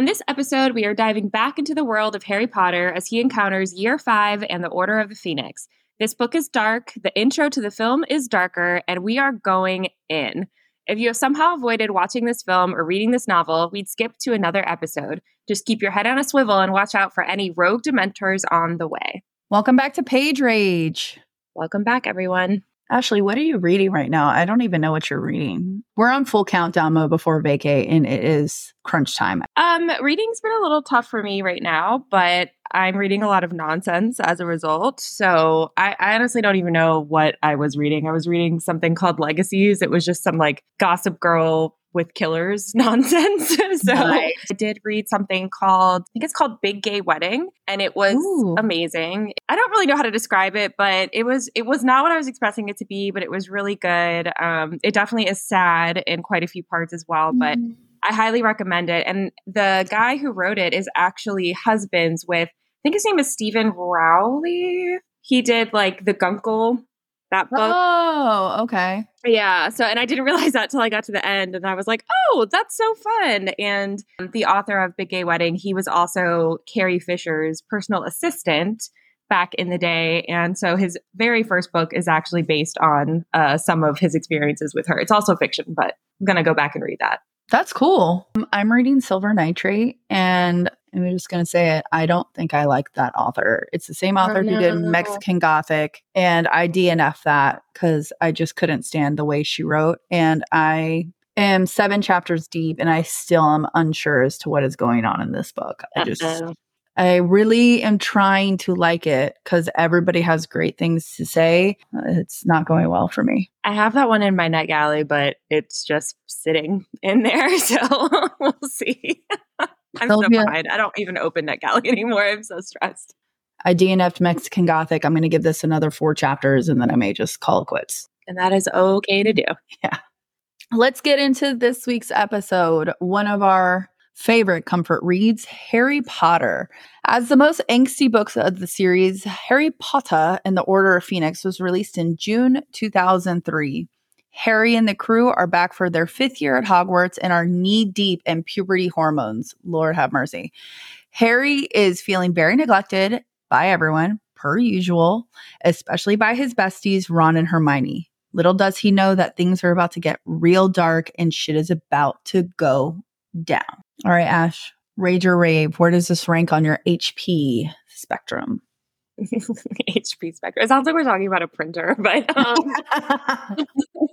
On this episode, we are diving back into the world of Harry Potter as he encounters Year 5 and the Order of the Phoenix. This book is dark, the intro to the film is darker, and we are going in. If you have somehow avoided watching this film or reading this novel, we'd skip to another episode. Just keep your head on a swivel and watch out for any rogue dementors on the way. Welcome back to Page Rage. Welcome back, everyone. Ashley, what are you reading right now? I don't even know what you're reading. We're on full countdown mode before vacay, and it is crunch time. Um, reading's been a little tough for me right now, but I'm reading a lot of nonsense as a result. So I, I honestly don't even know what I was reading. I was reading something called Legacies. It was just some like gossip girl with killers nonsense. so nice. I did read something called, I think it's called Big Gay Wedding, and it was Ooh. amazing. I don't really know how to describe it, but it was it was not what I was expecting it to be, but it was really good. Um, it definitely is sad in quite a few parts as well, but mm. I highly recommend it. And the guy who wrote it is actually husbands with, I think his name is Steven Rowley. He did like the Guncle that book. Oh, okay. Yeah. So, and I didn't realize that till I got to the end, and I was like, "Oh, that's so fun!" And the author of Big Gay Wedding, he was also Carrie Fisher's personal assistant back in the day, and so his very first book is actually based on uh, some of his experiences with her. It's also fiction, but I'm gonna go back and read that. That's cool. I'm reading Silver Nitrate, and I'm just going to say it. I don't think I like that author. It's the same author who did Mexican Gothic, and I DNF that because I just couldn't stand the way she wrote. And I am seven chapters deep, and I still am unsure as to what is going on in this book. I just. Uh-oh. I really am trying to like it because everybody has great things to say. It's not going well for me. I have that one in my NetGalley, but it's just sitting in there. So we'll see. I'm so behind. I don't even open NetGalley anymore. I'm so stressed. I DNF'd Mexican Gothic. I'm going to give this another four chapters and then I may just call it quits. And that is okay to do. Yeah. Let's get into this week's episode. One of our favorite comfort reads Harry Potter. As the most angsty books of the series, Harry Potter and the Order of Phoenix was released in June 2003. Harry and the crew are back for their fifth year at Hogwarts and are knee deep in puberty hormones. Lord have mercy. Harry is feeling very neglected by everyone, per usual, especially by his besties, Ron and Hermione. Little does he know that things are about to get real dark and shit is about to go down. All right, Ash, rage or rave, where does this rank on your HP spectrum? HP Spectre. It sounds like we're talking about a printer, but um,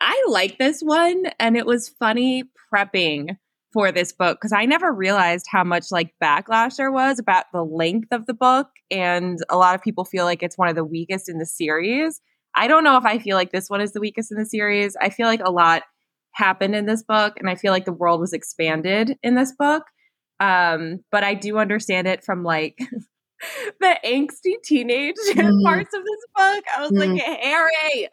I like this one, and it was funny prepping for this book because I never realized how much like backlash there was about the length of the book, and a lot of people feel like it's one of the weakest in the series. I don't know if I feel like this one is the weakest in the series. I feel like a lot happened in this book, and I feel like the world was expanded in this book. Um, but I do understand it from like the angsty teenage mm. parts of this book. I was mm. like, Harry,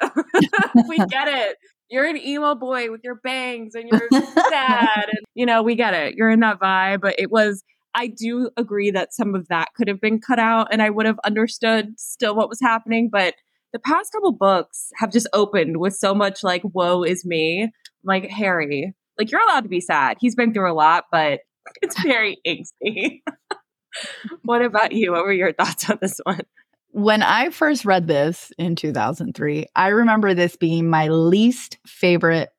we get it. You're an emo boy with your bangs and you're sad. And, you know, we get it. You're in that vibe. But it was, I do agree that some of that could have been cut out and I would have understood still what was happening. But the past couple books have just opened with so much like, woe is me. like, Harry, like, you're allowed to be sad. He's been through a lot, but it's very angsty what about you? What were your thoughts on this one? When I first read this in 2003, I remember this being my least favorite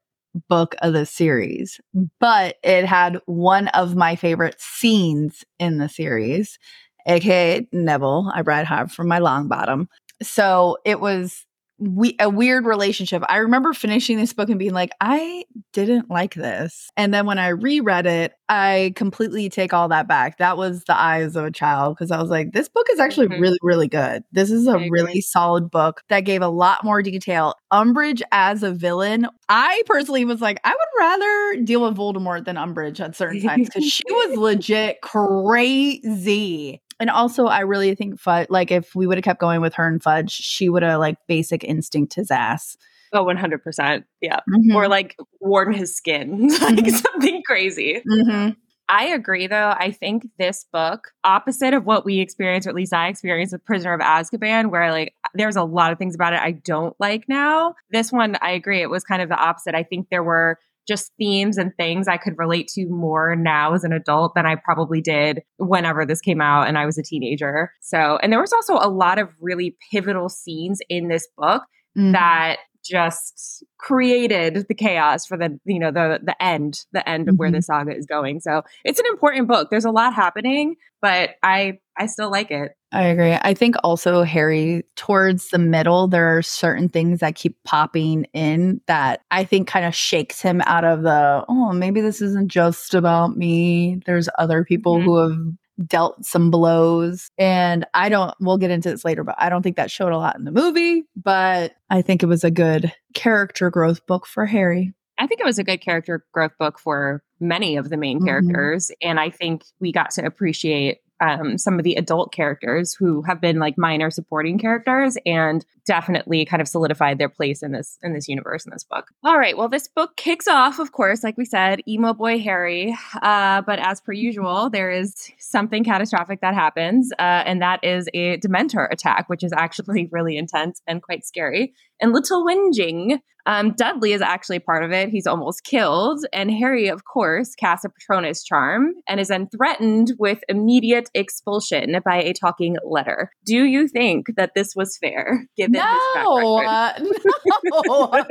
book of the series, but it had one of my favorite scenes in the series, aka Neville. I read hard from my Longbottom. So it was we a weird relationship. I remember finishing this book and being like, I didn't like this. And then when I reread it, I completely take all that back. That was the eyes of a child because I was like, this book is actually mm-hmm. really, really good. This is a really solid book that gave a lot more detail. Umbridge as a villain, I personally was like, I would rather deal with Voldemort than Umbridge at certain times because she was legit crazy. And also, I really think Fudge, like if we would have kept going with her and Fudge, she would have like basic instinct his ass. Oh, 100%. Yeah. Mm-hmm. Or like warm his skin, like mm-hmm. something crazy. Mm-hmm. I agree, though. I think this book, opposite of what we experienced, or at least I experienced with Prisoner of Azkaban, where like there's a lot of things about it I don't like now. This one, I agree. It was kind of the opposite. I think there were just themes and things I could relate to more now as an adult than I probably did whenever this came out and I was a teenager. So, and there was also a lot of really pivotal scenes in this book mm-hmm. that just created the chaos for the you know the the end the end of mm-hmm. where the saga is going so it's an important book there's a lot happening but i i still like it i agree i think also harry towards the middle there are certain things that keep popping in that i think kind of shakes him out of the oh maybe this isn't just about me there's other people mm-hmm. who have dealt some blows. And I don't, we'll get into this later, but I don't think that showed a lot in the movie. But I think it was a good character growth book for Harry. I think it was a good character growth book for many of the main mm-hmm. characters. And I think we got to appreciate um, some of the adult characters who have been like minor supporting characters and definitely kind of solidified their place in this in this universe in this book. All right, well, this book kicks off, of course, like we said, emo boy Harry. Uh, but as per usual, there is something catastrophic that happens, uh, and that is a Dementor attack, which is actually really intense and quite scary. And little whinging um, Dudley is actually part of it. He's almost killed. And Harry, of course, casts a Patronus charm and is then threatened with immediate expulsion by a talking letter. Do you think that this was fair? Given no, uh, no.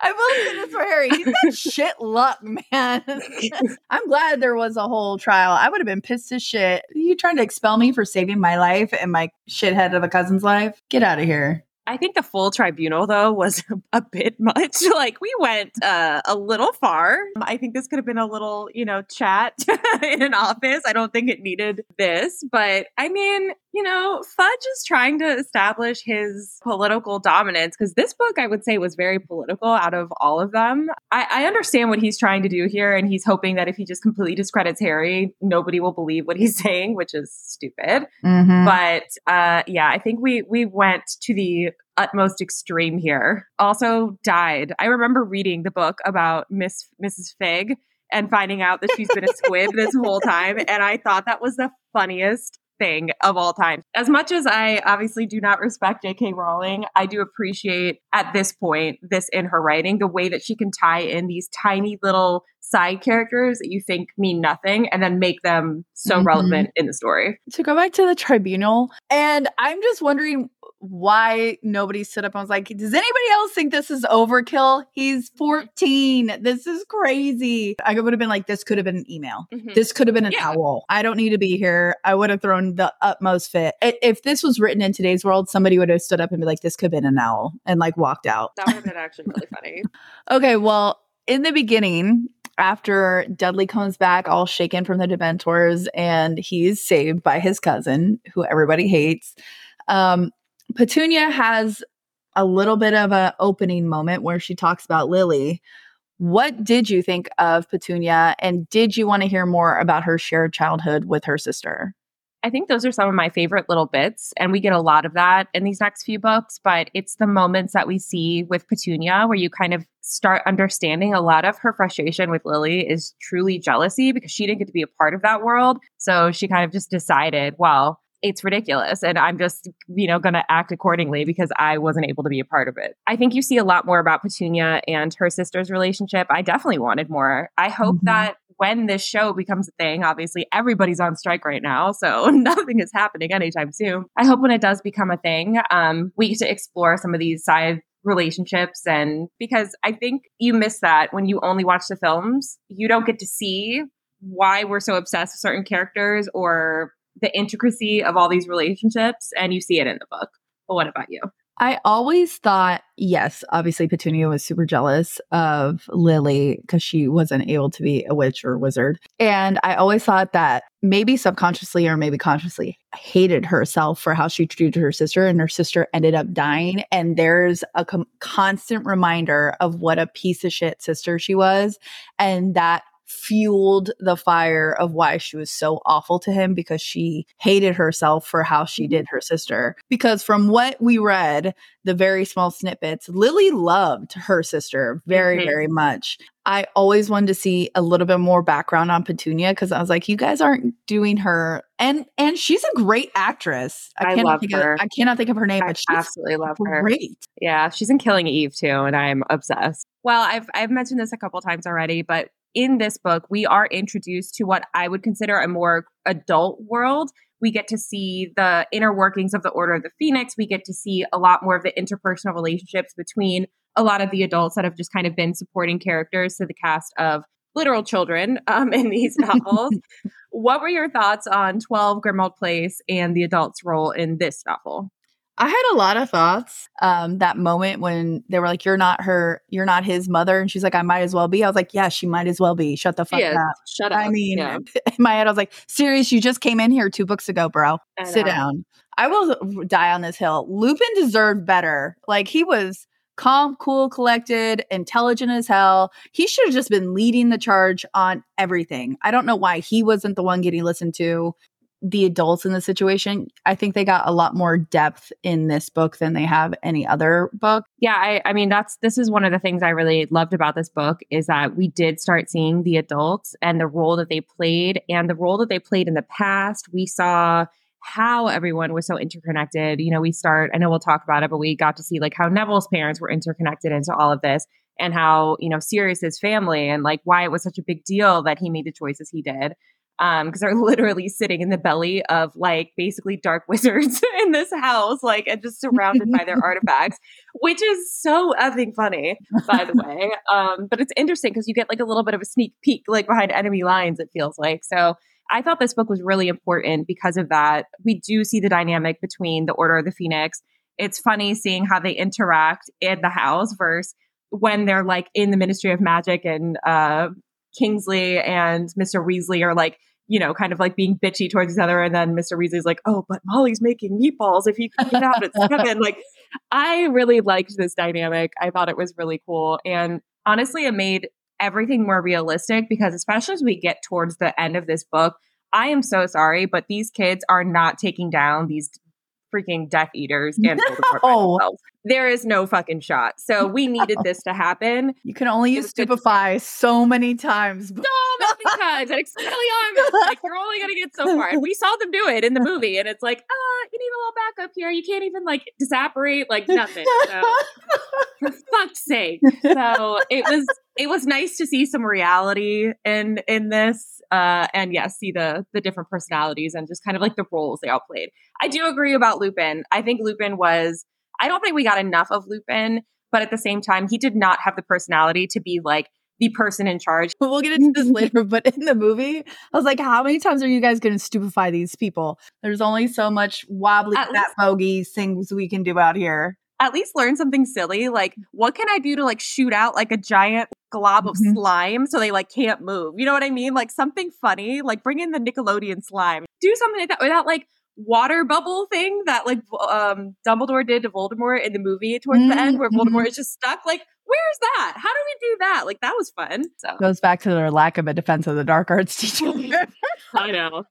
I believe this for Harry. He's got shit luck, man. I'm glad there was a whole trial. I would have been pissed as shit. Are you trying to expel me for saving my life and my shithead of a cousin's life? Get out of here. I think the full tribunal though was a bit much. Like we went uh, a little far. I think this could have been a little, you know, chat in an office. I don't think it needed this, but I mean, you know, Fudge is trying to establish his political dominance because this book, I would say, was very political out of all of them. I, I, understand what he's trying to do here, and he's hoping that if he just completely discredits Harry, nobody will believe what he's saying, which is stupid. Mm-hmm. But uh, yeah, I think we we went to the utmost extreme here. Also died. I remember reading the book about Miss Mrs. Fig and finding out that she's been a squib this whole time, and I thought that was the funniest thing of all time. As much as I obviously do not respect J.K. Rowling, I do appreciate at this point this in her writing, the way that she can tie in these tiny little side characters that you think mean nothing and then make them so mm-hmm. relevant in the story. To go back to the tribunal, and I'm just wondering why nobody stood up and was like, Does anybody else think this is overkill? He's 14. This is crazy. I would have been like, This could have been an email. Mm-hmm. This could have been an yeah. owl. I don't need to be here. I would have thrown the utmost fit. If this was written in today's world, somebody would have stood up and be like, This could have been an owl and like walked out. That would have been actually really funny. okay. Well, in the beginning, after Dudley comes back all shaken from the Dementors and he's saved by his cousin, who everybody hates. Um, Petunia has a little bit of an opening moment where she talks about Lily. What did you think of Petunia, and did you want to hear more about her shared childhood with her sister? I think those are some of my favorite little bits, and we get a lot of that in these next few books. But it's the moments that we see with Petunia where you kind of start understanding a lot of her frustration with Lily is truly jealousy because she didn't get to be a part of that world. So she kind of just decided, well, it's ridiculous and i'm just you know going to act accordingly because i wasn't able to be a part of it. I think you see a lot more about petunia and her sister's relationship. I definitely wanted more. I hope mm-hmm. that when this show becomes a thing obviously everybody's on strike right now so nothing is happening anytime soon. I hope when it does become a thing um, we get to explore some of these side relationships and because i think you miss that when you only watch the films you don't get to see why we're so obsessed with certain characters or the intricacy of all these relationships and you see it in the book. But what about you? I always thought, yes, obviously Petunia was super jealous of Lily because she wasn't able to be a witch or a wizard. And I always thought that maybe subconsciously or maybe consciously hated herself for how she treated her sister, and her sister ended up dying. And there's a com- constant reminder of what a piece of shit sister she was. And that fueled the fire of why she was so awful to him because she hated herself for how she did her sister. Because from what we read, the very small snippets, Lily loved her sister very, mm-hmm. very much. I always wanted to see a little bit more background on Petunia because I was like, you guys aren't doing her, and and she's a great actress. I, I cannot think her. Of, I cannot think of her name, I but she absolutely love her. Great, yeah, she's in Killing Eve too, and I'm obsessed. Well, I've I've mentioned this a couple times already, but in this book, we are introduced to what I would consider a more adult world. We get to see the inner workings of the Order of the Phoenix. We get to see a lot more of the interpersonal relationships between a lot of the adults that have just kind of been supporting characters to the cast of literal children um, in these novels. what were your thoughts on 12 Grimmauld Place and the adults' role in this novel? I had a lot of thoughts. Um, that moment when they were like, "You're not her, you're not his mother," and she's like, "I might as well be." I was like, "Yeah, she might as well be." Shut the fuck up. Shut up. I mean, yeah. in my head, I was like, "Serious? You just came in here two books ago, bro. Sit down." I will die on this hill. Lupin deserved better. Like he was calm, cool, collected, intelligent as hell. He should have just been leading the charge on everything. I don't know why he wasn't the one getting listened to the adults in the situation, I think they got a lot more depth in this book than they have any other book. Yeah, I, I mean that's this is one of the things I really loved about this book is that we did start seeing the adults and the role that they played and the role that they played in the past. We saw how everyone was so interconnected. You know, we start, I know we'll talk about it, but we got to see like how Neville's parents were interconnected into all of this and how, you know, Sirius's family and like why it was such a big deal that he made the choices he did um because they're literally sitting in the belly of like basically dark wizards in this house like and just surrounded by their artifacts which is so effing funny by the way um but it's interesting because you get like a little bit of a sneak peek like behind enemy lines it feels like so I thought this book was really important because of that. We do see the dynamic between the Order of the Phoenix. It's funny seeing how they interact in the house versus when they're like in the Ministry of Magic and uh, Kingsley and Mr. Weasley are like you know, kind of like being bitchy towards each other. And then Mr. Weasley's like, oh, but Molly's making meatballs if you can get out at seven. like, I really liked this dynamic. I thought it was really cool. And honestly, it made everything more realistic because, especially as we get towards the end of this book, I am so sorry, but these kids are not taking down these freaking Death Eaters and no. There is no fucking shot. So we needed this to happen. You can only use stupefy so many times. So many times. And Expelliarmus. like you're only gonna get so far. And we saw them do it in the movie, and it's like, uh, you need a little backup here. You can't even like disapparate, like nothing. So for fuck's sake. So it was it was nice to see some reality in in this uh and yes see the the different personalities and just kind of like the roles they all played i do agree about lupin i think lupin was i don't think we got enough of lupin but at the same time he did not have the personality to be like the person in charge. We'll get into this later, but in the movie, I was like, how many times are you guys going to stupefy these people? There's only so much wobbly fat bogey things we can do out here at least learn something silly. Like, what can I do to like shoot out like a giant glob of mm-hmm. slime so they like can't move? You know what I mean? Like something funny. Like bring in the Nickelodeon slime. Do something like that without like water bubble thing that like um Dumbledore did to Voldemort in the movie towards mm-hmm. the end, where Voldemort mm-hmm. is just stuck. Like, where's that? How do we do that? Like, that was fun. So goes back to their lack of a defense of the dark arts teacher. I know,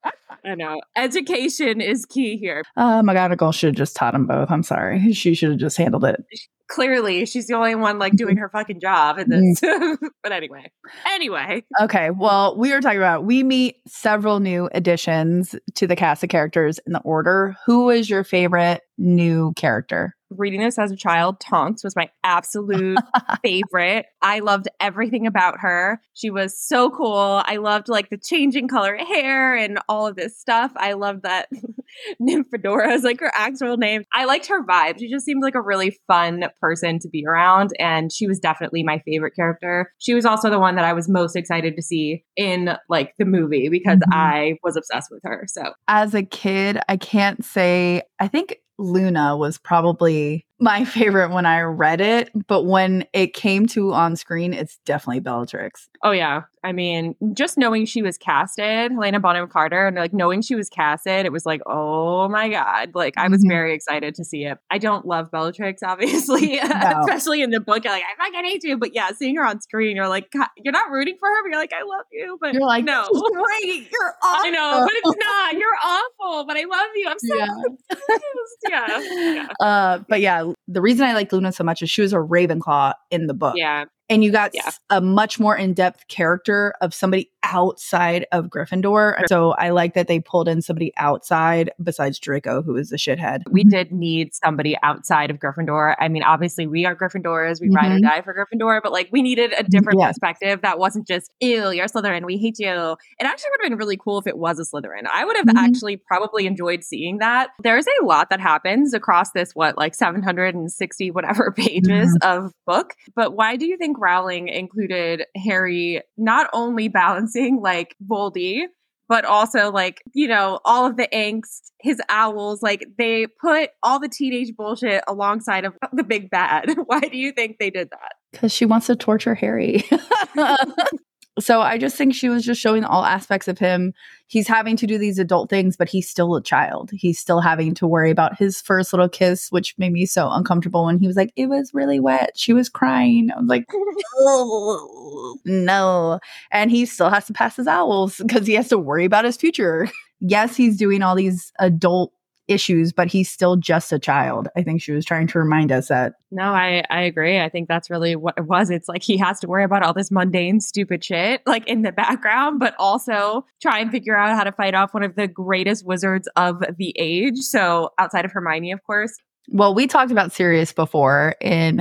I know. Education is key here. Uh, McGonagall should have just taught them both. I'm sorry, she should have just handled it clearly she's the only one like doing her fucking job in this. Mm-hmm. but anyway, anyway. Okay. Well, we were talking about we meet several new additions to the cast of characters in the order. Who is your favorite new character? Reading this as a child, Tonks was my absolute favorite. I loved everything about her. She was so cool. I loved like the changing color hair and all of this stuff. I loved that Nymphadora is like her actual name. I liked her vibe. She just seemed like a really fun person to be around. And she was definitely my favorite character. She was also the one that I was most excited to see in like the movie because mm-hmm. I was obsessed with her. So as a kid, I can't say, I think Luna was probably my favorite when I read it, but when it came to on screen, it's definitely Bellatrix. Oh yeah. I mean, just knowing she was casted, Helena Bonham Carter, and like knowing she was casted, it was like, oh my God. Like I was Mhm. very excited to see it. I don't love Bellatrix, obviously, No. especially in the book. You're like, I fucking hate you. But yeah, seeing her on screen, you're like, you're not rooting for her, but you're like, I love you. But You're like, no. "This great. You're awesome. I know, but it's not. You're awful, but I love you. I'm so Yeah. confused. Yeah. Yeah. Uh, but yeah, the reason I like Luna so much is she was a Ravenclaw in the book. Yeah. And you got Yeah. a much more in depth character of somebody outside of Gryffindor. So I like that they pulled in somebody outside besides Draco, who is a shithead. we did need somebody outside of Gryffindor. I mean, obviously, we are Gryffindors. We ride or Mhm. die for Gryffindor, but like, we needed a different Yes. perspective that wasn't just, ew, you're a Slytherin. We hate you. It actually would have been really cool if it was a Slytherin. I would have Mhm. actually probably enjoyed seeing that. There's a lot that happens across this, what, like 760 whatever pages of book. But why do you think Rowling included Harry not only balancing like Voldy, but also like you know all of the angst his owls like they put all the teenage bullshit alongside of the big bad why do you think they did that Because she wants to torture Harry. so I just think she was just showing all aspects of him. He's having to do these adult things, but he's still a child. He's still having to worry about his first little kiss, which made me so uncomfortable when he was like, it was really wet. She was crying. I was like, "Oh, no. And he still has to pass his owls because he has to worry about his future. yes, he's doing all these adult issues, but he's still just a child. I think she was trying to remind us that. no i i agree i think that's really what it was it's like he has to worry about all this mundane stupid shit like in the background but also try and figure out how to fight off one of the greatest wizards of the age so outside of hermione of course Well, we talked about Sirius before in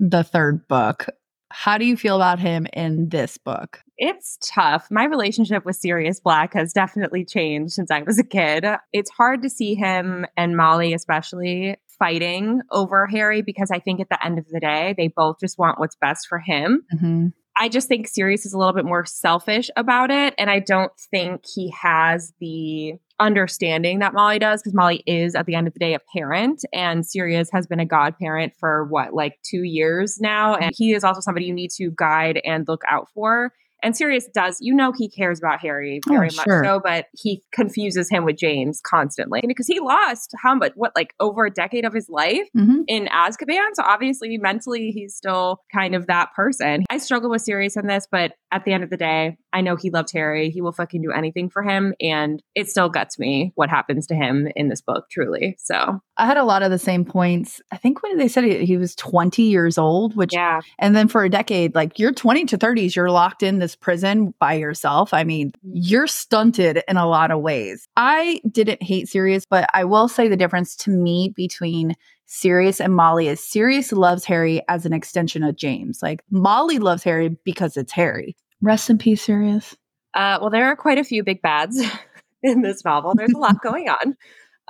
the third book. How do you feel about him in this book? It's tough. My relationship with Sirius Black has definitely changed since I was a kid. It's hard to see him and Molly, especially, fighting over Harry because I think at the end of the day, they both just want what's best for him. Mm-hmm. I just think Sirius is a little bit more selfish about it. And I don't think he has the understanding that Molly does because Molly is, at the end of the day, a parent. And Sirius has been a godparent for what, like two years now. And he is also somebody you need to guide and look out for. And Sirius does, you know, he cares about Harry Oh, very much sure. so, but he confuses him with James constantly because he lost how much, what, like over a decade of his life Mm-hmm. in Azkaban. So obviously, mentally, he's still kind of that person. I struggle with Sirius in this, but at the end of the day, I know he loved Harry. He will fucking do anything for him, and it still guts me what happens to him in this book. Truly, so I had a lot of the same points. I think when they said he, he was 20 years old, which, yeah, and then for a decade, like you're 20 to 30s, you're locked in this prison by yourself. I mean, you're stunted in a lot of ways. I didn't hate Sirius, but I will say the difference to me between Sirius and Molly is Sirius loves Harry as an extension of James. Like Molly loves Harry because it's Harry. Rest in peace, Sirius. Uh, well, there are quite a few big bads in this novel. There's a lot going on.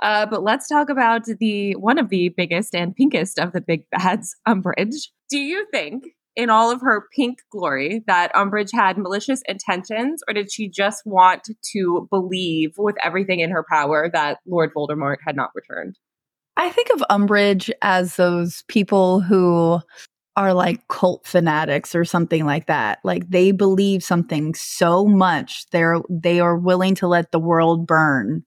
Uh, but let's talk about the one of the biggest and pinkest of the big bads, Umbridge. Do you think, in all of her pink glory, that Umbridge had malicious intentions, or did she just want to believe with everything in her power that Lord Voldemort had not returned? I think of Umbridge as those people who are like cult fanatics or something like that. Like they believe something so much they're they are willing to let the world burn.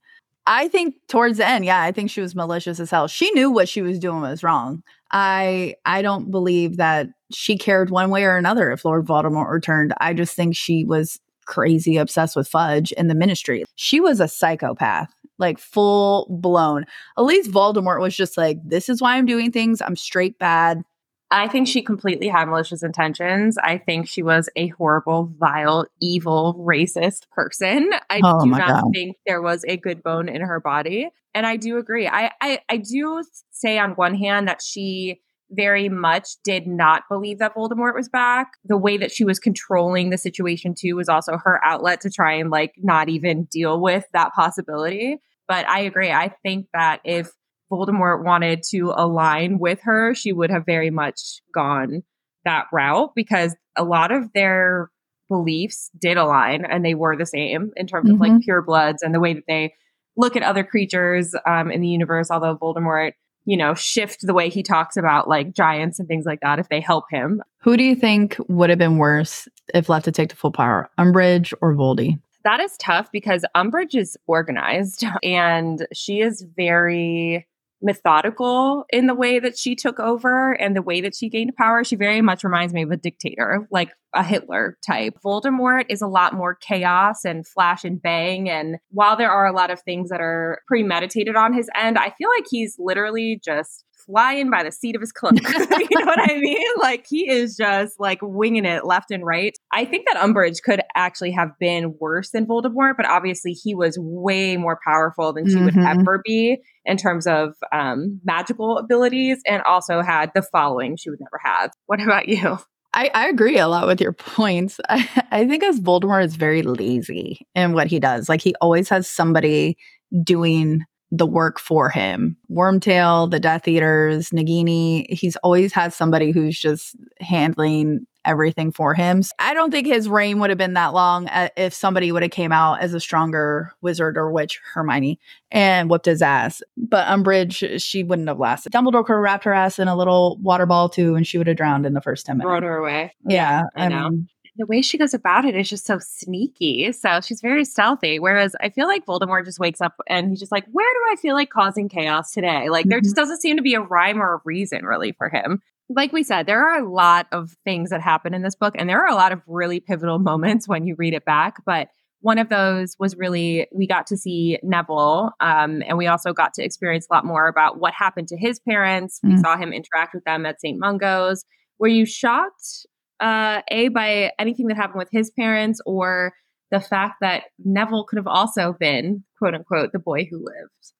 I think towards the end, yeah, I think she was malicious as hell. She knew what she was doing was wrong. I I don't believe that she cared one way or another if Lord Voldemort returned. I just think she was crazy obsessed with Fudge and the Ministry. She was a psychopath, like full blown. At least Voldemort was just like, "This is why I'm doing things. I'm straight bad." I think she completely had malicious intentions. I think she was a horrible, vile, evil, racist person. I Oh do not God. think there was a good bone in her body. And I do agree. I, I, I do say on one hand that she very much did not believe that Voldemort was back. The way that she was controlling the situation too was also her outlet to try and like not even deal with that possibility. But I agree. I think that if Voldemort wanted to align with her, she would have very much gone that route because a lot of their beliefs did align and they were the same in terms of like Mhm. pure bloods and the way that they look at other creatures um, in the universe. Although Voldemort you know, shift the way he talks about like giants and things like that if they help him. Who do you think would have been worse if left to take the full power, Umbridge or Voldy? That is tough because Umbridge is organized and she is very methodical in the way that she took over and the way that she gained power. She very much reminds me of a dictator, like a Hitler type. Voldemort is a lot more chaos and flash and bang. And while there are a lot of things that are premeditated on his end, I feel like he's literally just flying by the seat of his cloak. you know what I mean? Like he is just like winging it left and right. I think that Umbridge could actually have been worse than Voldemort, but obviously he was way more powerful than she mm-hmm. would ever be in terms of um, magical abilities and also had the following she would never have. What about you? I, I agree a lot with your points. I, I think as Voldemort is very lazy in what he does. Like he always has somebody doing the work for him. Wormtail, the Death Eaters, Nagini, he's always had somebody who's just handling everything for him. So I don't think his reign would have been that long uh, if somebody would have came out as a stronger wizard or witch, Hermione, and whipped his ass. But Umbridge, she wouldn't have lasted. Dumbledore could have wrapped her ass in a little water ball too, and she would have drowned in the first 10 minutes. Thrown her away. Yeah. I, I know. Mean, the way she goes about it is just so sneaky. So she's very stealthy. Whereas I feel like Voldemort just wakes up and he's just like, where do I feel like causing chaos today? Like there just mm-hmm. doesn't seem to be a rhyme or a reason really for him. Like we said, there are a lot of things that happen in this book, and there are a lot of really pivotal moments when you read it back. But one of those was really we got to see Neville, um, and we also got to experience a lot more about what happened to his parents. Mm. We saw him interact with them at St. Mungo's. Were you shocked uh, a by anything that happened with his parents or the fact that Neville could have also been quote unquote the boy who lived.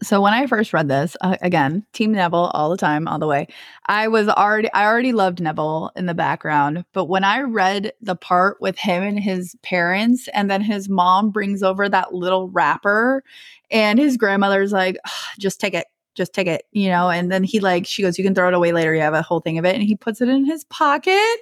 So when I first read this, uh, again, Team Neville all the time, all the way. I was already, I already loved Neville in the background, but when I read the part with him and his parents, and then his mom brings over that little wrapper, and his grandmother's like, "Just take it, just take it, you know. And then he like, she goes, you can throw it away later. You have a whole thing of it. And he puts it in his pocket.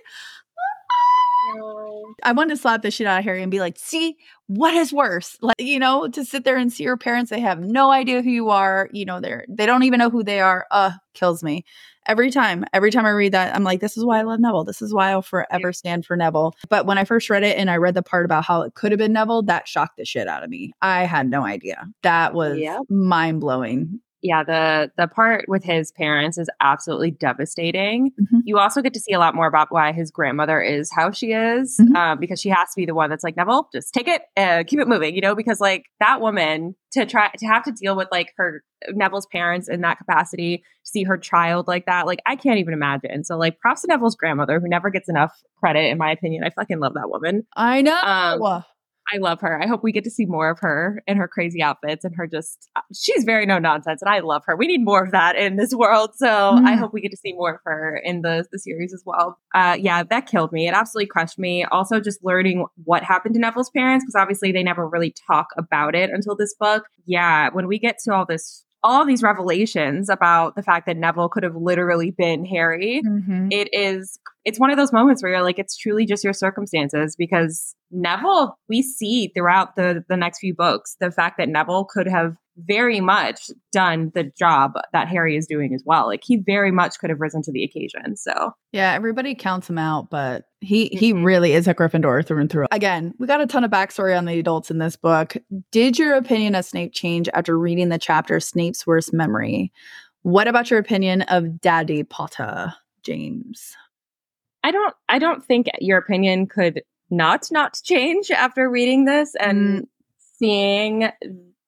No. I wanted to slap the shit out of Harry and be like, see, what is worse? Like, you know, to sit there and see your parents, they have no idea who you are. You know, they're they don't even know who they are. Uh, kills me. Every time, every time I read that, I'm like, this is why I love Neville. This is why I'll forever stand for Neville. But when I first read it and I read the part about how it could have been Neville, that shocked the shit out of me. I had no idea. That was yep. mind blowing yeah, the the part with his parents is absolutely devastating. Mm-hmm. You also get to see a lot more about why his grandmother is how she is, mm-hmm. uh, because she has to be the one that's like Neville, just take it, and keep it moving, you know, because like that woman to try to have to deal with like her Neville's parents in that capacity, see her child like that, like I can't even imagine. So like props to Neville's grandmother, who never gets enough credit in my opinion. I fucking love that woman. I know. Um, I love her. I hope we get to see more of her in her crazy outfits and her just, uh, she's very no nonsense and I love her. We need more of that in this world. So mm. I hope we get to see more of her in the, the series as well. Uh, yeah, that killed me. It absolutely crushed me. Also, just learning what happened to Neville's parents, because obviously they never really talk about it until this book. Yeah, when we get to all this all these revelations about the fact that Neville could have literally been Harry, mm-hmm. it is it's one of those moments where you're like, it's truly just your circumstances because Neville, we see throughout the the next few books the fact that Neville could have very much done the job that Harry is doing as well. Like he very much could have risen to the occasion. So yeah, everybody counts him out, but he he mm-hmm. really is a Gryffindor through and through. Again, we got a ton of backstory on the adults in this book. Did your opinion of Snape change after reading the chapter Snape's worst memory? What about your opinion of Daddy Potter, James? I don't I don't think your opinion could not not change after reading this and mm. seeing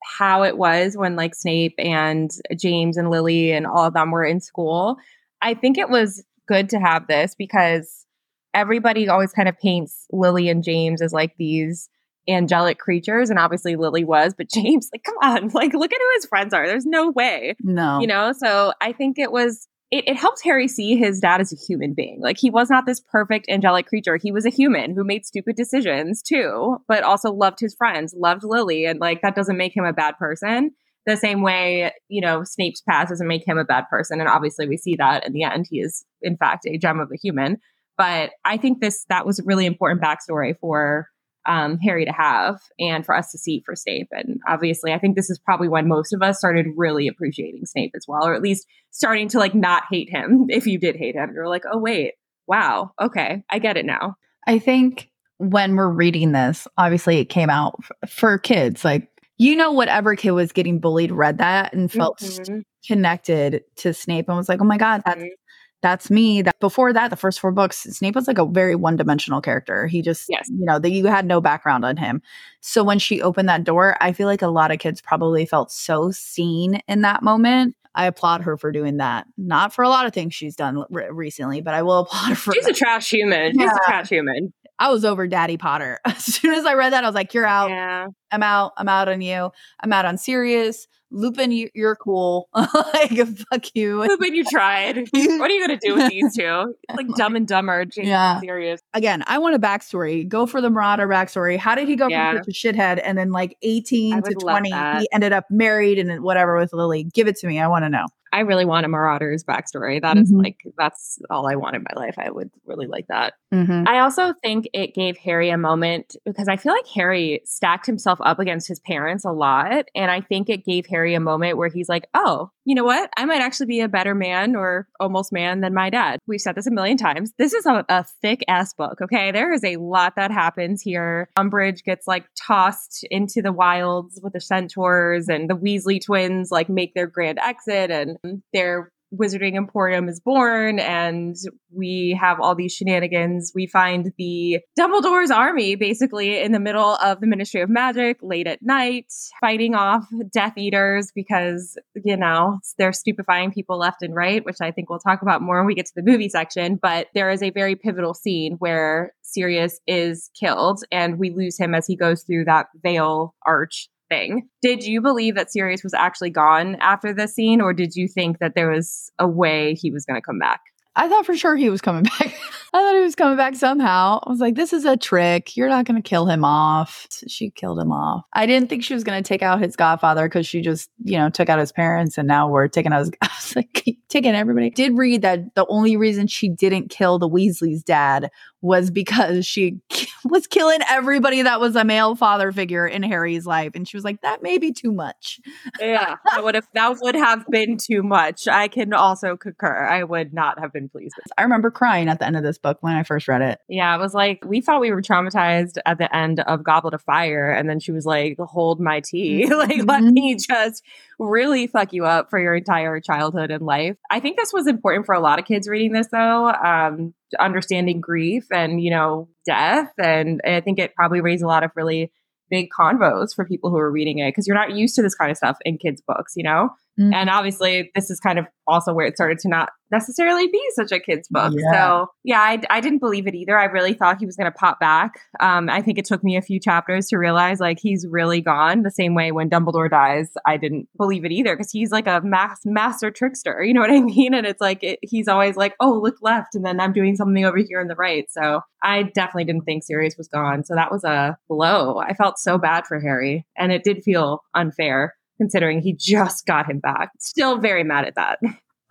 how it was when like Snape and James and Lily and all of them were in school. I think it was good to have this because everybody always kind of paints Lily and James as like these angelic creatures and obviously Lily was but James like come on like look at who his friends are. There's no way no. you know? So I think it was it, it helps Harry see his dad as a human being. Like he was not this perfect angelic creature. He was a human who made stupid decisions too, but also loved his friends, loved Lily, and like that doesn't make him a bad person. The same way, you know, Snape's past doesn't make him a bad person. And obviously we see that in the end. He is in fact a gem of a human. But I think this that was a really important backstory for um, Harry to have and for us to see for Snape. And obviously, I think this is probably when most of us started really appreciating Snape as well, or at least starting to like not hate him. If you did hate him, you're like, oh, wait, wow, okay, I get it now. I think when we're reading this, obviously it came out f- for kids. Like, you know, whatever kid was getting bullied read that and felt Mhm. connected to Snape and was like, oh my God, that's, that's me. That before that, the first four books, Snape was like a very one dimensional character. He just, Yes. you know, that you had no background on him. So when she opened that door, I feel like a lot of kids probably felt so seen in that moment. I applaud her for doing that. Not for a lot of things she's done re- recently, but I will applaud her for She's a trash human. She's Yeah. a trash human. I was over Daddy Potter. As soon as I read that, I was like, "You're out. Yeah. I'm out. I'm out on you. I'm out on Sirius. Lupin, you, you're cool. like, fuck you." Lupin, you tried. What are you gonna do with these two? It's like Dumb and Dumber. James Yeah. Sirius. Again, I want a backstory. Go for the Marauder backstory. How did he go Yeah. from such a shithead and then like 18 to 20, he ended up married and whatever with Lily? Give it to me. I want to know. I really want a Marauder's backstory. That is Mhm. like that's all I want in my life. I would really like that. Mm-hmm. I also think it gave Harry a moment because I feel like Harry stacked himself up against his parents a lot. And I think it gave Harry a moment where he's like, oh, you know what? I might actually be a better man or almost man than my dad. We've said this a million times. This is a, a thick ass book, okay? There is a lot that happens here. Umbridge gets like tossed into the wilds with the centaurs, and the Weasley twins like make their grand exit, and their Wizarding Emporium is born, and we have all these shenanigans. We find the Dumbledore's army basically in the middle of the Ministry of Magic late at night, fighting off Death Eaters because, you know, they're stupefying people left and right, which I think we'll talk about more when we get to the movie section. But there is a very pivotal scene where Sirius is killed, and we lose him as he goes through that veil arch thing. Did you believe that Sirius was actually gone after this scene, or did you think that there was a way he was going to come back? I thought for sure he was coming back. I thought he was coming back somehow. I was like, this is a trick. You're not going to kill him off. She killed him off. I didn't think she was going to take out his godfather because she just, you know, took out his parents and now we're taking out his. I was like, taking everybody. Did read that the only reason she didn't kill the Weasley's dad was because she was killing everybody that was a male father figure in Harry's life. And she was like, that may be too much. Yeah, that would have that would have been too much. I can also concur. I would not have been pleased. I remember crying at the end of this book when I first read it. Yeah, it was like we thought we were traumatized at the end of Goblet of Fire, and then she was like, "Hold my tea, like let Mhm. me just really fuck you up for your entire childhood and life." I think this was important for a lot of kids reading this, though. Um, understanding grief and you know death, and I think it probably raised a lot of really big convos for people who are reading it because you're not used to this kind of stuff in kids' books, you know. Mhm. And obviously, this is kind of also where it started to not necessarily be such a kid's book. Yeah. So, yeah, I, I didn't believe it either. I really thought he was going to pop back. Um, I think it took me a few chapters to realize like he's really gone. The same way when Dumbledore dies, I didn't believe it either because he's like a mass, master trickster. You know what I mean? And it's like it, he's always like, oh, look left, and then I'm doing something over here on the right. So I definitely didn't think Sirius was gone. So that was a blow. I felt so bad for Harry, and it did feel unfair considering he just got him back. Still very mad at that.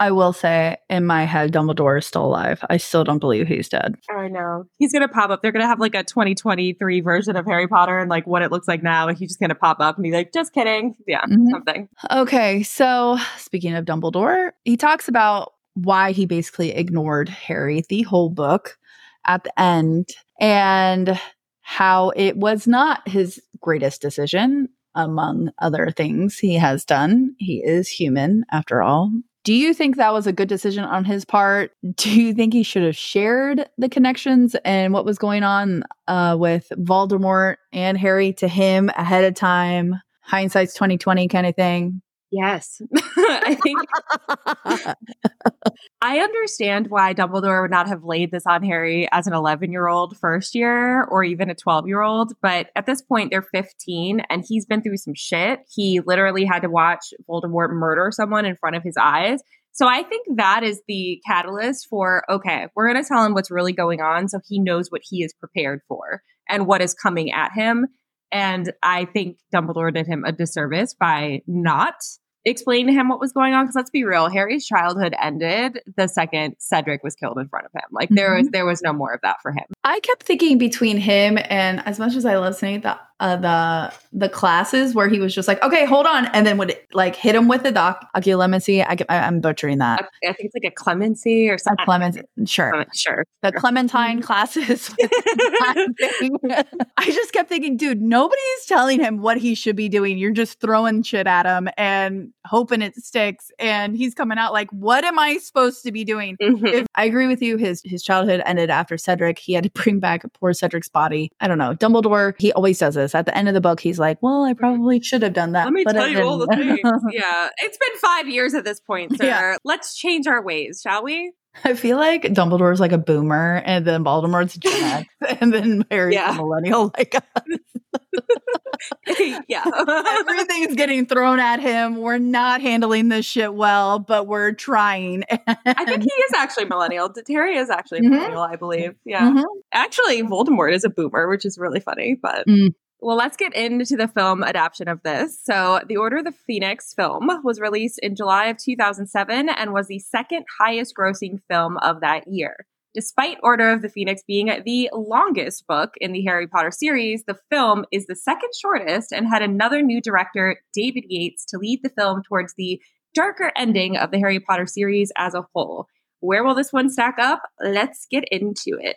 I will say in my head, Dumbledore is still alive. I still don't believe he's dead. I know. He's going to pop up. They're going to have like a 2023 version of Harry Potter and like what it looks like now. And he's just going to pop up and be like, just kidding. Yeah, Mhm. something. Okay, so speaking of Dumbledore, he talks about why he basically ignored Harry the whole book at the end and how it was not his greatest decision among other things he has done. He is human after all. Do you think that was a good decision on his part? Do you think he should have shared the connections and what was going on uh, with Voldemort and Harry to him ahead of time? Hindsight's twenty twenty kind of thing. Yes. I think I understand why Dumbledore would not have laid this on Harry as an 11 year old first year or even a 12 year old. But at this point, they're 15 and he's been through some shit. He literally had to watch Voldemort murder someone in front of his eyes. So I think that is the catalyst for okay, we're going to tell him what's really going on so he knows what he is prepared for and what is coming at him. And I think Dumbledore did him a disservice by not explaining to him what was going on. Because let's be real harry's childhood ended the second cedric was killed in front of him. Like there mm-hmm. was there was no more of that for him. I kept thinking between him and as much as I love Snape, the uh, the the classes where he was just like, okay, hold on, and then would like hit him with the doc oculomancy. I, I, I'm butchering that. i think it's like a clemency or A something Clement, sure. Clement- sure The Clementine classes. I just kept thinking, dude, nobody's telling him what he should be doing. You're just throwing shit at him and hoping it sticks. And he's coming out like, what am I supposed to be doing? Mhm. If, I agree with you. His his childhood ended after Cedric. He had to bring back poor Cedric's body. I don't know. Dumbledore. He always does this. At the end of the book, he's like, "Well, I probably should have done that." Let me tell you all the things. yeah. It's been five years at this point, sir. Yeah. Let's change our ways, shall we? I feel like Dumbledore's like a boomer, and then Voldemort's Gen X, and then Harry's Yeah. a millennial. Like yeah. everything's getting thrown at him. We're not handling this shit well, but we're trying. I think he is actually millennial. Terry is actually Mhm. millennial, I believe. Yeah. Mhm. Actually, Voldemort is a boomer, which is really funny. But Mm. Well, let's get into the film adaptation of this. So, The Order of the Phoenix film was released in July of 2007 and was the second highest grossing film of that year. Despite Order of the Phoenix being the longest book in the Harry Potter series, the film is the second shortest and had another new director, David Yates, to lead the film towards the darker ending of the Harry Potter series as a whole. Where will this one stack up? Let's get into it.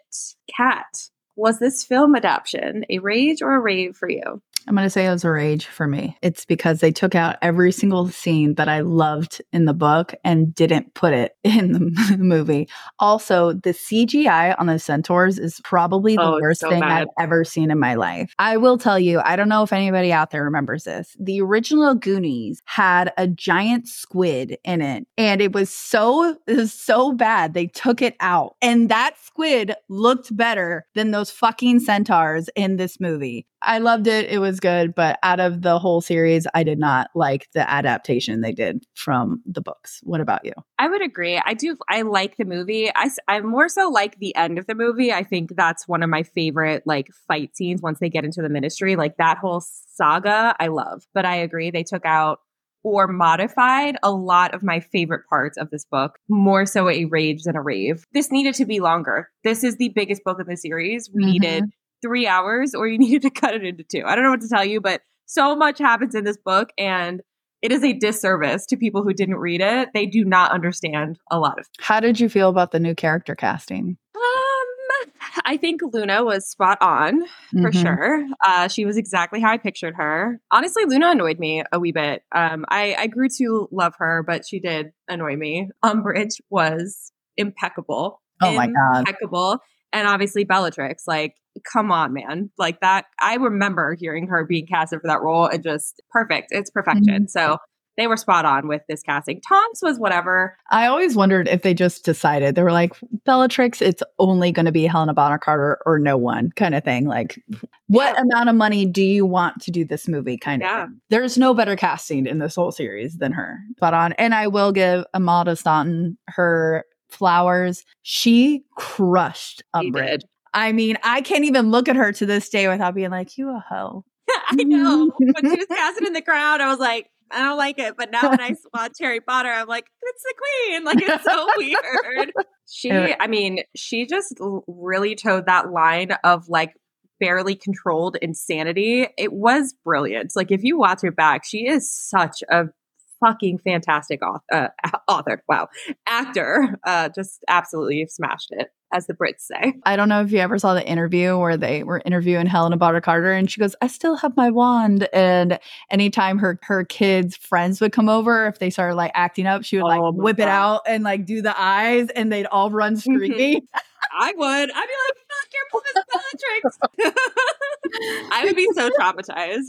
Kat, was this film adaptation a rage or a rave for you? I'm going to say it was a rage for me. It's because they took out every single scene that I loved in the book and didn't put it in the movie. Also, the CGI on the centaurs is probably the Oh, worst so thing bad. I've ever seen in my life. I will tell you, I don't know if anybody out there remembers this. The original Goonies had a giant squid in it, and it was so it was so bad they took it out. And that squid looked better than those fucking centaurs in this movie. I loved it. It was good, but out of the whole series, I did not like the adaptation they did from the books. What about you? I would agree. I do. I like the movie. I, I more so like the end of the movie. I think that's one of my favorite like fight scenes once they get into the ministry. Like that whole saga, I love. But I agree. They took out or modified a lot of my favorite parts of this book, more so a rage than a rave. This needed to be longer. This is the biggest book in the series. We Mhm. needed three hours or you needed to cut it into two. I don't know what to tell you, but so much happens in this book and it is a disservice to people who didn't read it. They do not understand a lot of. How did you feel about the new character casting? Um, I think Luna was spot on for Mhm. sure. Uh, she was exactly how I pictured her. Honestly, Luna annoyed me a wee bit. Um, I, I grew to love her, but she did annoy me. Umbridge was impeccable. Oh my God. impeccable. And obviously Bellatrix, like, come on, man. Like that, I remember hearing her being casted for that role and just perfect. It's perfection. Mhm. So they were spot on with this casting. Tonks was whatever. I always wondered if they just decided they were like Bellatrix. It's only going to be Helena Bonham Carter or no one, kind of thing. Like, what Yeah. amount of money do you want to do this movie? Kind of. Yeah. thing. There's no better casting in this whole series than her. Spot on. And I will give Amada Staunton her flowers. She crushed He Umbridge. I mean, I can't even look at her to this day without being like, "You a hoe." I know. When she was casted in the crowd, I was like, I don't like it. But now when I watch Harry Potter, I'm like, it's the queen. Like, it's so weird. She, I mean, she just really towed that line of like barely controlled insanity. It was brilliant. Like, if you watch it back, she is such a fucking fantastic author. Uh, author. Wow. Actor. Uh, just absolutely smashed it, as the Brits say. I don't know if you ever saw the interview where they were interviewing Helena Bonham Carter, and she goes, "I still have my wand." And anytime her her kids' friends would come over, if they started like acting up, she would like Oh my whip it out and like do the eyes, and they'd all run mm-hmm. screaming. I would. I'd be like, fuck your mom is Bellatrix. I would be so traumatized.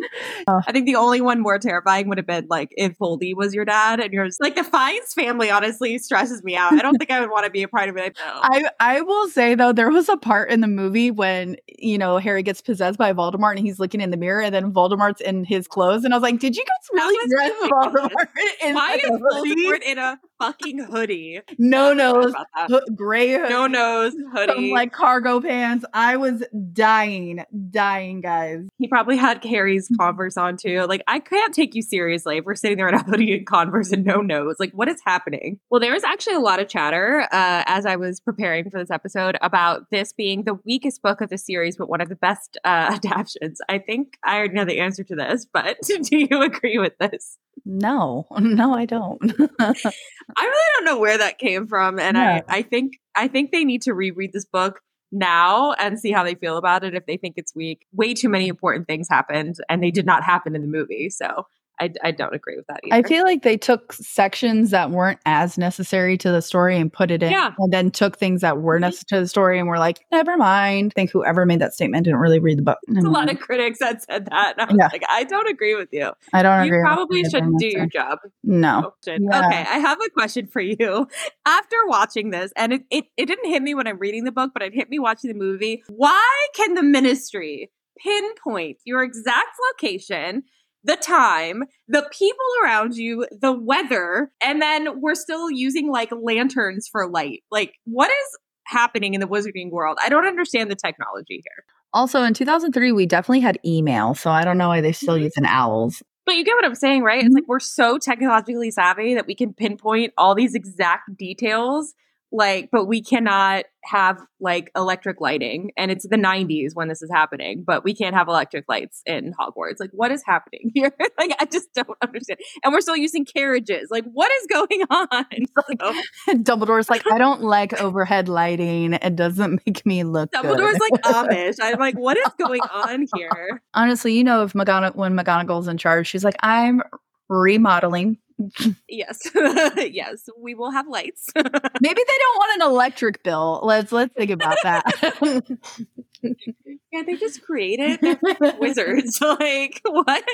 Oh. I think the only one more terrifying would have been like if Voldy was your dad and yours. Like the Fiennes family honestly stresses me out. I don't think I would want to be a part of it. No. I I will say though, there was a part in the movie when you know Harry gets possessed by Voldemort and he's looking in the mirror, and then Voldemort's in his clothes, and I was like, "Did you guys really dress. Voldemort in Why is? Voldemort in a fucking hoodie. No nose, ho- gray hood, No nose some, hoodie. like cargo pants. I was dying, dying, guys. he probably had Harry's Converse on too. Like, I can't take you seriously if we're sitting there in a hoodie and Converse and no nose. Like, what is happening? Well, there was actually a lot of chatter uh, as I was preparing for this episode about this being the weakest book of the series, but one of the best uh, adaptions. I think I already know the answer to this, but do you agree with this? No, no, I don't. I really don't know where that came from, and. I, I think I think they need to reread this book now and see how they feel about it if they think it's weak. Way too many important things happened, and they did not happen in the movie, so I, I don't agree with that either. I feel like they took sections that weren't as necessary to the story and put it in, Yeah. and then took things that were Mhm. necessary to the story and were like, never mind. I think whoever made that statement didn't really read the book. There's a lot of critics that said that, and I was Yeah. like, I don't agree with you. I don't You probably shouldn't do your job. No. Yeah. Okay, I have a question for you. After watching this, and it, it, it didn't hit me when I'm reading the book, but it hit me watching the movie. Why can the ministry pinpoint your exact location? The time, the people around you, the weather, and then we're still using like lanterns for light. Like, what is happening in the wizarding world? I don't understand the technology here. Also, in 2003, we definitely had email, so I don't know why they're still Mhm. using owls. But you get what I'm saying, right? Mm-hmm. It's like we're so technologically savvy that we can pinpoint all these exact details, like, but we cannot have like electric lighting. And it's the 90s when this is happening, but we can't have electric lights in Hogwarts. Like, what is happening here? like, I just don't understand. And we're still using carriages. Like, what is going on? So, Dumbledore's like, I don't like overhead lighting. It doesn't make me look Dumbledore's good. like Amish. I'm like, what is going on here? Honestly, you know, if McGonagall, when McGonagall's in charge, she's like, I'm remodeling. Yes. yes. We will have lights. Maybe they don't want an electric bill. Let's let's think about that. Yeah, they just created wizards. Like, what?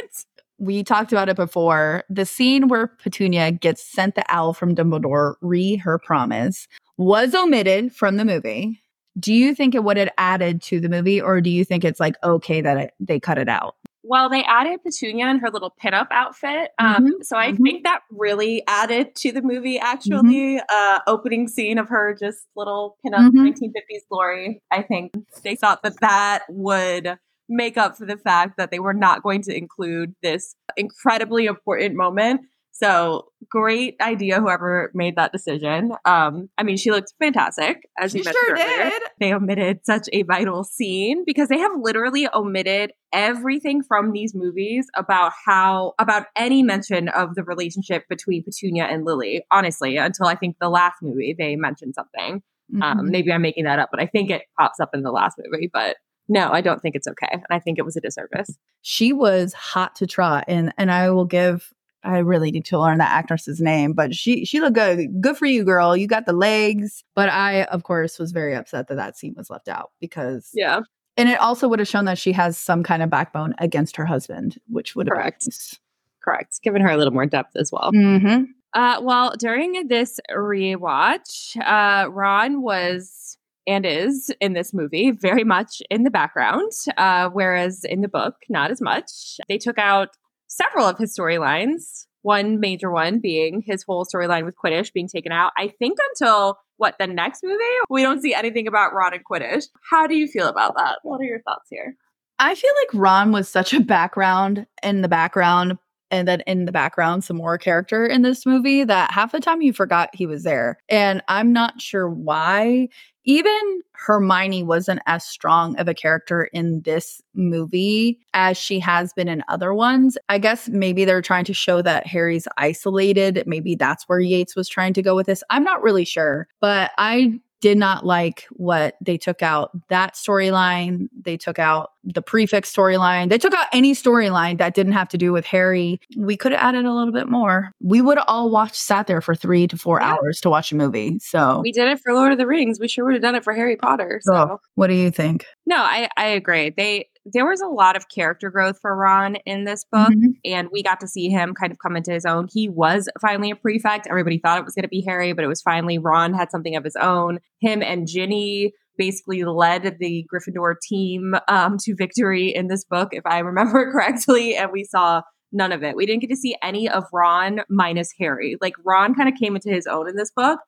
we talked about it before. The scene where Petunia gets sent the owl from Dumbledore, re her promise, was omitted from the movie. Do you think it would have added to the movie, or do you think it's like okay that it, they cut it out? Well, they added Petunia in her little pinup outfit. Um, so I mhm. think that really added to the movie, actually. Uh, opening scene of her just little pinup Mhm. 1950s glory. I think they thought that that would make up for the fact that they were not going to include this incredibly important moment. So great idea, whoever made that decision. Um, I mean, she looked fantastic, as you mentioned sure earlier did. they omitted such a vital scene because they have literally omitted everything from these movies about how about any mention of the relationship between Petunia and Lily. Honestly, until I think the last movie they mentioned something. Um, Mhm. maybe I'm making that up, but I think it pops up in the last movie. But no, I don't think it's okay, and I think it was a disservice. she was hot to trot and and I will give I really need to learn that actress's name, but she she looked good. Good for you, girl. You got the legs. But I, of course, was very upset that that scene was left out because, Yeah, and it also would have shown that she has some kind of backbone against her husband, which would have Correct. nice. correct. Giving her a little more depth as well. Mhm. Uh, well, during this rewatch, uh, Ron was and is in this movie very much in the background, uh, whereas in the book, not as much. They took out several of his storylines. One major one being his whole storyline with Quidditch being taken out. I think until what the next movie, we don't see anything about Ron and Quidditch. How do you feel about that? What are your thoughts here? I feel like Ron was such a background in the background, and then in the background, some more character in this movie that half the time you forgot he was there. And I'm not sure why. Even Hermione wasn't as strong of a character in this movie as she has been in other ones. I guess maybe they're trying to show that Harry's isolated. Maybe that's where Yates was trying to go with this. I'm not really sure, but I did not like what they took out that storyline. They took out the prefects storyline. They took out any storyline that didn't have to do with Harry. We could have added a little bit more. We would all watched, sat there for three to four Yeah. hours to watch a movie. So, We did it for Lord of the Rings. We sure would have done it for Harry Potter. So. Oh, what do you think? No, I, I agree. They there was a lot of character growth for Ron in this book, Mhm. and we got to see him kind of come into his own. He was finally a prefect. Everybody thought it was going to be Harry, but it was finally Ron had something of his own. Him and Ginny basically led the Gryffindor team um, to victory in this book, if I remember correctly. And we saw none of it. We didn't get to see any of Ron minus Harry. Like Ron kind of came into his own in this book.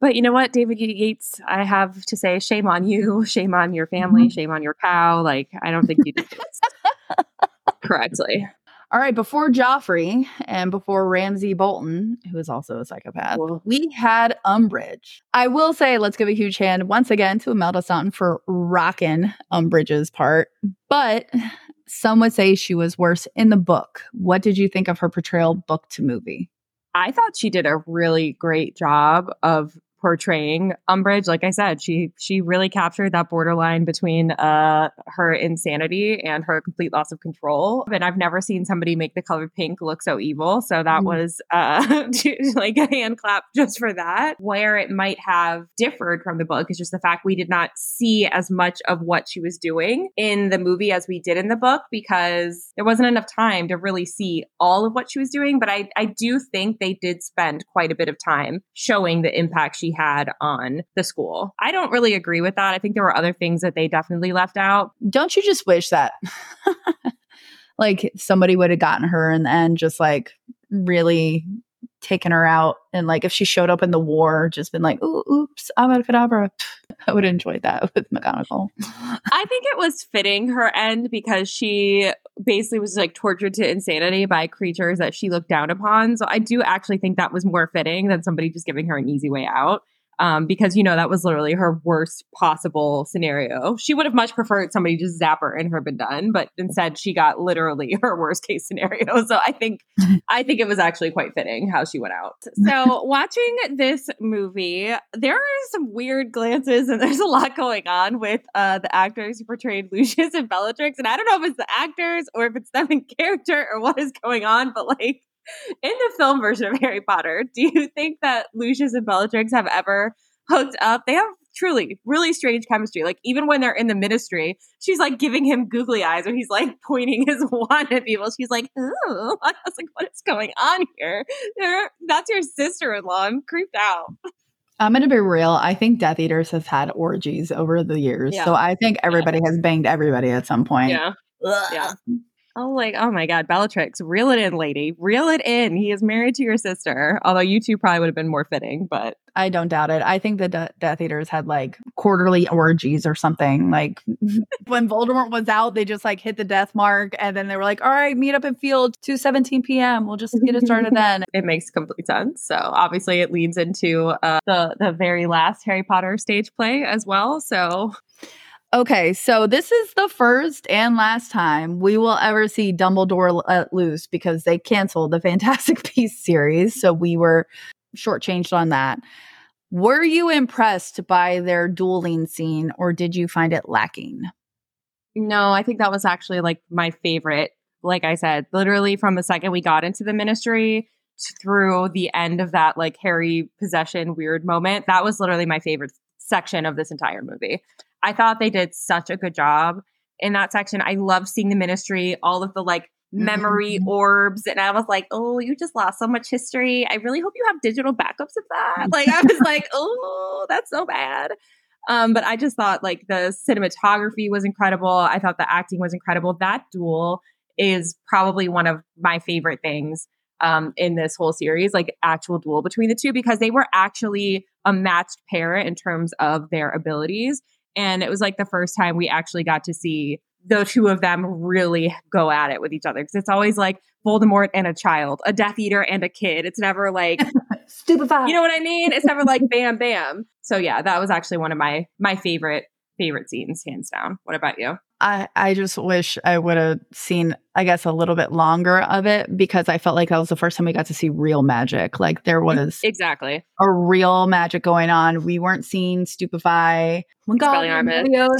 But you know what, David Yates, I have to say, shame on you, shame on your family, mm-hmm. shame on your cow. Like, I don't think you did this correctly. All right, before Joffrey and before Ramsay Bolton, who is also a psychopath, we had Umbridge. I will say, let's give a huge hand once again to Imelda Staunton for rocking Umbridge's part. But some would say she was worse in the book. What did you think of her portrayal, book to movie? I thought she did a really great job of portraying Umbridge. Like I said, she she really captured that borderline between uh her insanity and her complete loss of control. And I've never seen somebody make the color pink look so evil. So that mm. was uh like a hand clap just for that. Where it might have differed from the book is just the fact we did not see as much of what she was doing in the movie as we did in the book because there wasn't enough time to really see all of what she was doing. But I I do think they did spend quite a bit of time showing the impact she had on the school. I don't really agree with that. I think there were other things that they definitely left out. Don't you just wish that like somebody would have gotten her in the end, just like really taken her out and like if she showed up in the war just been like Ooh, oops abracadabra i would enjoy that with mcgonagall. I think it was fitting her end because she basically was like tortured to insanity by creatures that she looked down upon. So i do actually think that was more fitting than somebody just giving her an easy way out um, because you know that was literally her worst possible scenario. She would have much preferred somebody just zap her and her been done, but instead she got literally her worst case scenario. So I think I think it was actually quite fitting how she went out. So watching this movie, there are some weird glances and there's a lot going on with uh, the actors who portrayed Lucius and Bellatrix, and I don't know if it's the actors or if it's them in character or what is going on, but like in the film version of Harry Potter, do you think that Lucius and Bellatrix have ever hooked up? They have truly really strange chemistry. Like even when they're in the ministry, she's like giving him googly eyes or he's like pointing his wand at people. She's like, oh, I was like, what is going on here? They're, that's your sister-in-law. I'm creeped out. I'm going to be real. I think Death Eaters have had orgies over the years. Yeah. So I think everybody yeah. has banged everybody at some point. Yeah. Yeah. Oh, like, oh my God, Bellatrix, reel it in, lady. Reel it in. He is married to your sister. Although you two probably would have been more fitting, but. I don't doubt it. I think the De- Death Eaters had like quarterly orgies or something. Like when Voldemort was out, they just like hit the death mark and then they were like, all right, meet up in field 2 17 p.m. We'll just get it started then. it makes complete sense. So obviously it leads into uh, the, the very last Harry Potter stage play as well. So Okay, so this is the first and last time we will ever see Dumbledore let uh, loose because they canceled the Fantastic Beasts series. So we were shortchanged on that. Were you impressed by their dueling scene or did you find it lacking? No, I think that was actually like my favorite. Like I said, literally from the second we got into the ministry through the end of that like Harry possession weird moment, that was literally my favorite section of this entire movie. I thought they did such a good job in that section. I love seeing the ministry, all of the like memory mm-hmm. orbs. And I was like, oh, you just lost so much history. I really hope you have digital backups of that. Like, I was like, oh, that's so bad. Um, but I just thought like the cinematography was incredible. I thought the acting was incredible. That duel is probably one of my favorite things um, in this whole series, like actual duel between the two, because they were actually a matched pair in terms of their abilities. And it was like the first time we actually got to see the two of them really go at it with each other. Because it's always like Voldemort and a child, a Death Eater and a kid. It's never like stupefied. You know what I mean? It's never like bam, bam. So yeah, that was actually one of my my favorite favorite scenes, hands down. What about you? I, I just wish I would have seen, I guess, a little bit longer of it because I felt like that was the first time we got to see real magic. Like there was exactly a real magic going on. We weren't seeing stupefy. Oh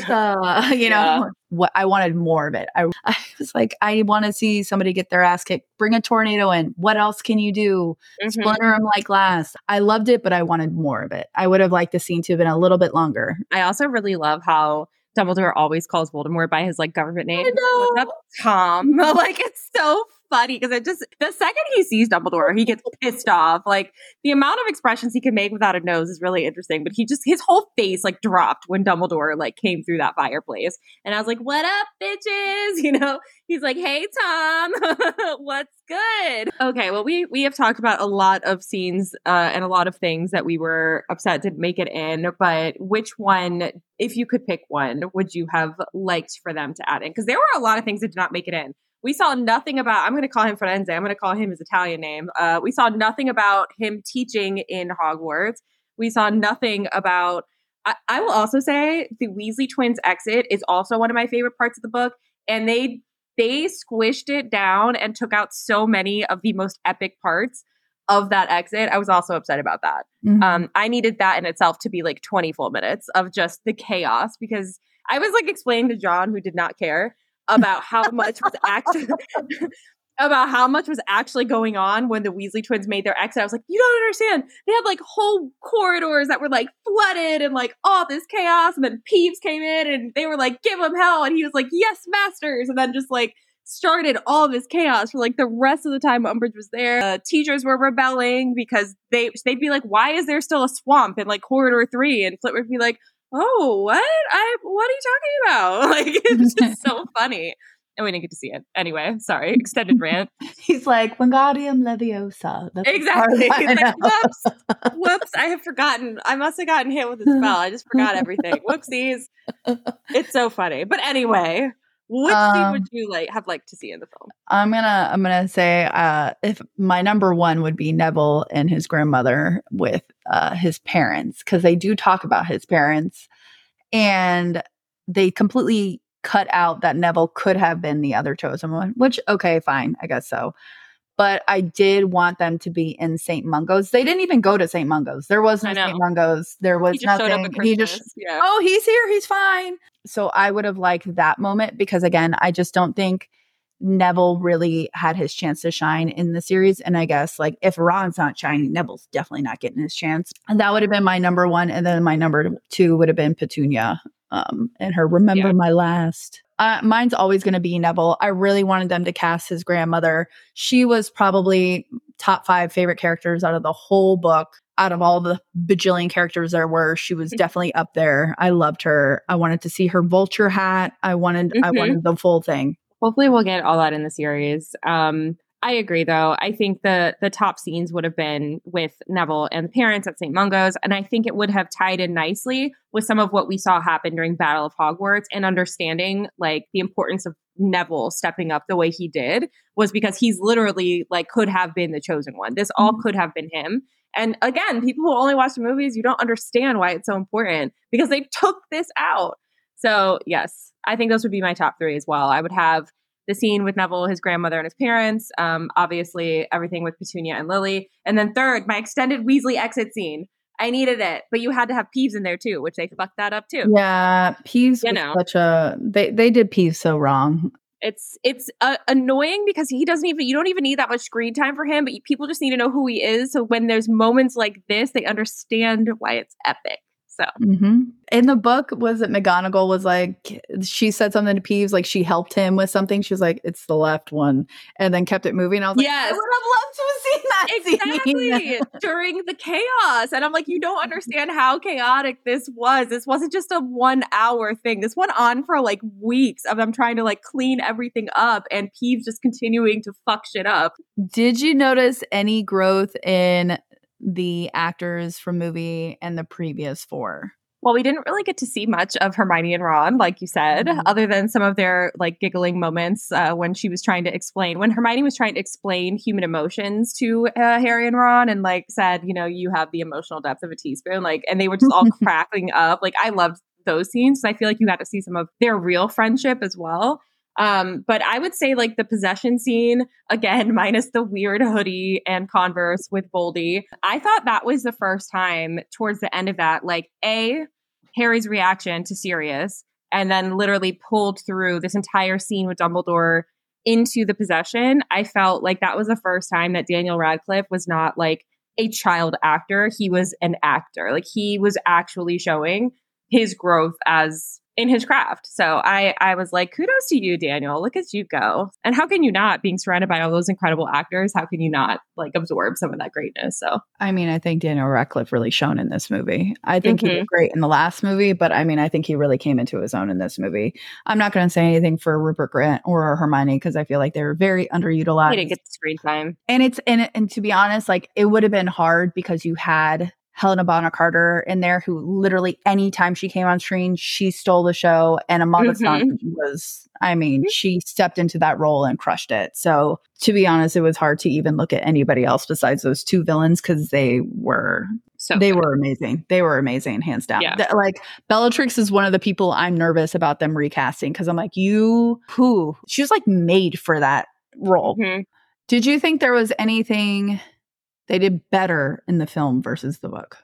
God, you know, what I wanted more of it. I, I was like, I want to see somebody get their ass kicked. Bring a tornado in. What else can you do? Mm-hmm. Splinter them like glass. I loved it, but I wanted more of it. I would have liked the scene to have been a little bit longer. I also really love how Dumbledore always calls Voldemort by his like government name. What's up, Tom? like it's so funny because it just the second he sees Dumbledore, he gets pissed off. Like the amount of expressions he can make without a nose is really interesting. But he just his whole face like dropped when Dumbledore like came through that fireplace, and I was like, "What up, bitches?" You know, he's like, "Hey, Tom, what's good?" Okay, well we we have talked about a lot of scenes uh, and a lot of things that we were upset didn't make it in, but which one, if you could pick one, would you have liked for them to add in? Because there were a lot of things that did not make it in. We saw nothing about, I'm going to call him Firenze. I'm going to call him his Italian name. Uh, we saw nothing about him teaching in Hogwarts. We saw nothing about, I, I will also say the Weasley twins exit is also one of my favorite parts of the book. And they, they squished it down and took out so many of the most epic parts of that exit. I was also upset about that. Mm-hmm. Um, I needed that in itself to be like 20 full minutes of just the chaos because I was like explaining to John, who did not care, about how much was actually about how much was actually going on when the Weasley twins made their exit. I was like, you don't understand. They had like whole corridors that were like flooded and like all this chaos. And then Peeves came in and they were like, give him hell. And he was like, yes, masters. And then just like started all this chaos for like the rest of the time Umbridge was there. Uh, teachers were rebelling because they they'd be like, "Why is there still a swamp in like corridor three? And Flitwick would be like, "Oh, what? I what are you talking about?" Like it's just so funny. And we didn't get to see it. Anyway, sorry, extended rant. He's like, Wingardium Leviosa. That's exactly. Like, whoops. Whoops. I have forgotten. I must have gotten hit with a spell. I just forgot everything. Whoopsies. It's so funny. But anyway, which um, scene would you like have liked to see in the film? I'm gonna I'm gonna say uh, if my number one would be Neville and his grandmother with uh, his parents because they do talk about his parents and they completely cut out that Neville could have been the other chosen one. Which okay, fine, I guess so. But I did want them to be in St. Mungo's. They didn't even go to St. Mungo's. There was no St. Mungo's. There was he nothing. he just, yeah. oh, he's here. He's fine. So I would have liked that moment because, again, I just don't think Neville really had his chance to shine in the series. And I guess, like, if Ron's not shining, Neville's definitely not getting his chance. And that would have been my number one. And then my number two would have been Petunia um, and her Remember yeah. My Last. Uh, mine's always going to be Neville. I really wanted them to cast his grandmother. She was probably top five favorite characters out of the whole book. Out of all the bajillion characters there were, she was mm-hmm. definitely up there. I loved her. I wanted to see her vulture hat. I wanted, mm-hmm. I wanted the full thing. Hopefully, we'll get all that in the series. Um, I agree though. I think the the top scenes would have been with Neville and the parents at St. Mungo's and I think it would have tied in nicely with some of what we saw happen during Battle of Hogwarts and understanding like the importance of Neville stepping up the way he did was because he's literally like could have been the chosen one. This all mm-hmm. could have been him. And again, people who only watch the movies, you don't understand why it's so important because they took this out. So, yes, I think those would be my top 3 as well. I would have the scene with Neville, his grandmother, and his parents. Um, obviously, everything with Petunia and Lily. And then third, my extended Weasley exit scene. I needed it, but you had to have Peeves in there too, which they fucked that up too. Yeah, Peeves you know. such a they they did Peeves so wrong. It's it's uh, annoying because he doesn't even you don't even need that much screen time for him, but people just need to know who he is. So when there's moments like this, they understand why it's epic. So mm-hmm. in the book, was it McGonagall was like she said something to Peeves, like she helped him with something. She was like, "It's the left one," and then kept it moving. I was like, "Yes, I would have loved to have seen that exactly during the chaos." And I'm like, "You don't understand how chaotic this was. This wasn't just a one hour thing. This went on for like weeks of them trying to like clean everything up, and Peeves just continuing to fuck shit up." Did you notice any growth in the actors from movie and the previous four? Well, we didn't really get to see much of Hermione and Ron, like you said, mm-hmm. other than some of their like giggling moments uh, when she was trying to explain, when Hermione was trying to explain human emotions to uh, Harry and Ron, and like said, you know, you have the emotional depth of a teaspoon, like, and they were just all cracking up. Like, I loved those scenes. I feel like you got to see some of their real friendship as well. Um, but I would say like the possession scene, again, minus the weird hoodie and converse with Voldy. I thought that was the first time towards the end of that, like A, Harry's reaction to Sirius, and then literally pulled through this entire scene with Dumbledore into the possession. I felt like that was the first time that Daniel Radcliffe was not like a child actor. He was an actor. Like he was actually showing his growth as in his craft. So I I was like, kudos to you, Daniel. Look at you go. And how can you not being surrounded by all those incredible actors? How can you not like absorb some of that greatness? So I mean, I think Daniel Radcliffe really shone in this movie. I think mm-hmm. he did great in the last movie, but I mean, I think he really came into his own in this movie. I'm not going to say anything for Rupert Grint or Hermione because I feel like they're very underutilized. He didn't get the screen time, and it's and and to be honest, like it would have been hard because you had Helena Bonham Carter in there, who literally anytime she came on screen, she stole the show. And Amanda mm-hmm. was, I mean, mm-hmm. she stepped into that role and crushed it. So to be honest, it was hard to even look at anybody else besides those two villains because they were so they good. were amazing. They were amazing, hands down. Yeah. The, like Bellatrix is one of the people I'm nervous about them recasting because I'm like, you who? She was like made for that role. Mm-hmm. Did you think there was anything they did better in the film versus the book.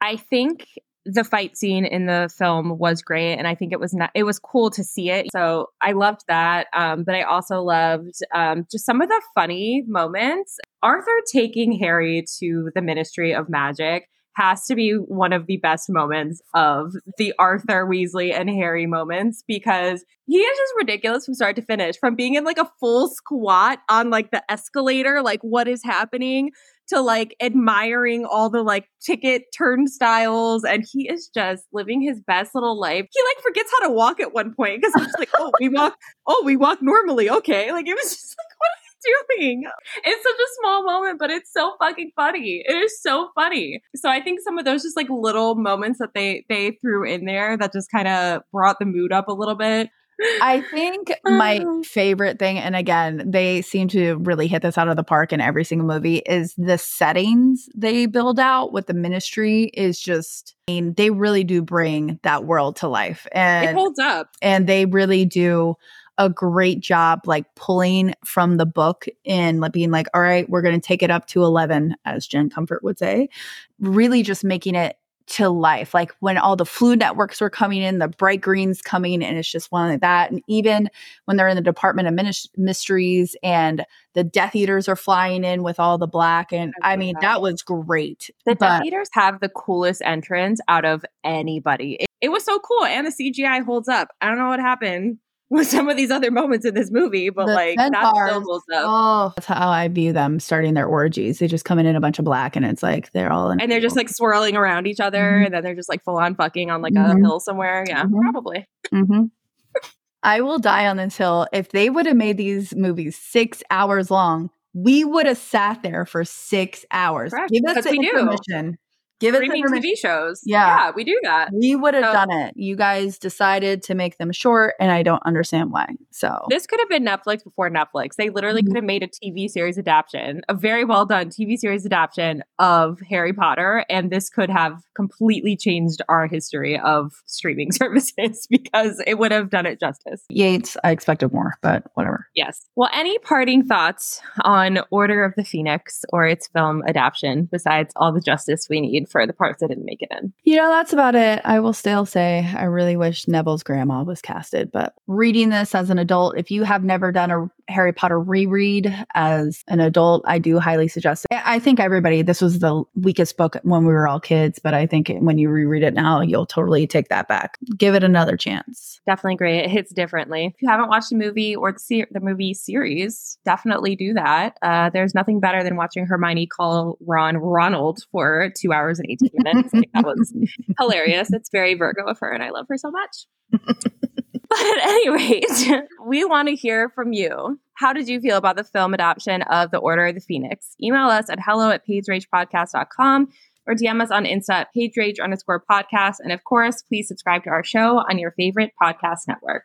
I think the fight scene in the film was great and i think it was not it was cool to see it so i loved that um, but i also loved um, just some of the funny moments arthur taking harry to the ministry of magic has to be one of the best moments of the Arthur Weasley and Harry moments because he is just ridiculous from start to finish. From being in like a full squat on like the escalator, like what is happening, to like admiring all the like ticket turnstiles and he is just living his best little life. He like forgets how to walk at one point because it's like, oh, we walk, oh, we walk normally. Okay. Like it was just like, what doing? It's such a small moment, but it's so fucking funny. It is so funny. So I think some of those just like little moments that they they threw in there that just kind of brought the mood up a little bit I think my favorite thing, and again, they seem to really hit this out of the park in every single movie, is the settings they build out with the ministry is just, I mean, they really do bring that world to life. And it holds up. And they really do a great job like pulling from the book and like, being like, all right, we're going to take it up to 11, as Jen Comfort would say, really just making it to life. Like when all the Floo networks were coming in, the bright greens coming, and it's just one like that. And even when they're in the Department of Mysteries and the Death Eaters are flying in with all the black. And I mean, that was great. The but, Death Eaters have the coolest entrance out of anybody. It, it was so cool. And the CGI holds up. I don't know what happened with some of these other moments in this movie, but the like still Oh, that's how I view them starting their orgies. They just come in in a bunch of black, and it's like they're all in and they're just like swirling around each other, mm-hmm. and then they're just like full on fucking on like mm-hmm. a hill somewhere. Yeah, mm-hmm. probably. Mm-hmm. I will die on this hill. If they would have made these movies six hours long, we would have sat there for six hours. Correct. Give us the information. Do. Give it streaming TV shows. Yeah. yeah, we do that. We would have so, done it. You guys decided to make them short, and I don't understand why. So this could have been Netflix before Netflix. They literally mm-hmm. could have made a TV series adaptation, a very well done TV series adaptation of Harry Potter, and this could have completely changed our history of streaming services because it would have done it justice. Yates, I expected more, but whatever. Yes. Well, any parting thoughts on Order of the Phoenix or its film adaptation besides all the justice we need? For the parts that didn't make it in. You know, that's about it. I will still say I really wish Neville's grandma was casted, but reading this as an adult, if you have never done a Harry Potter reread as an adult, I do highly suggest it. I think everybody, this was the weakest book when we were all kids, but I think when you reread it now, you'll totally take that back. Give it another chance. Definitely great. It hits differently. If you haven't watched the movie or the, se- the movie series, definitely do that. Uh, there's nothing better than watching Hermione call Ron Ronald for two hours and 18 minutes. like, that was hilarious. It's very Virgo of her, and I love her so much. But at any rate, we want to hear from you. How did you feel about the film adoption of The Order of the Phoenix? Email us at hello at pageragepodcast.com or DM us on Insta at pagerage underscore podcast. And of course, please subscribe to our show on your favorite podcast network.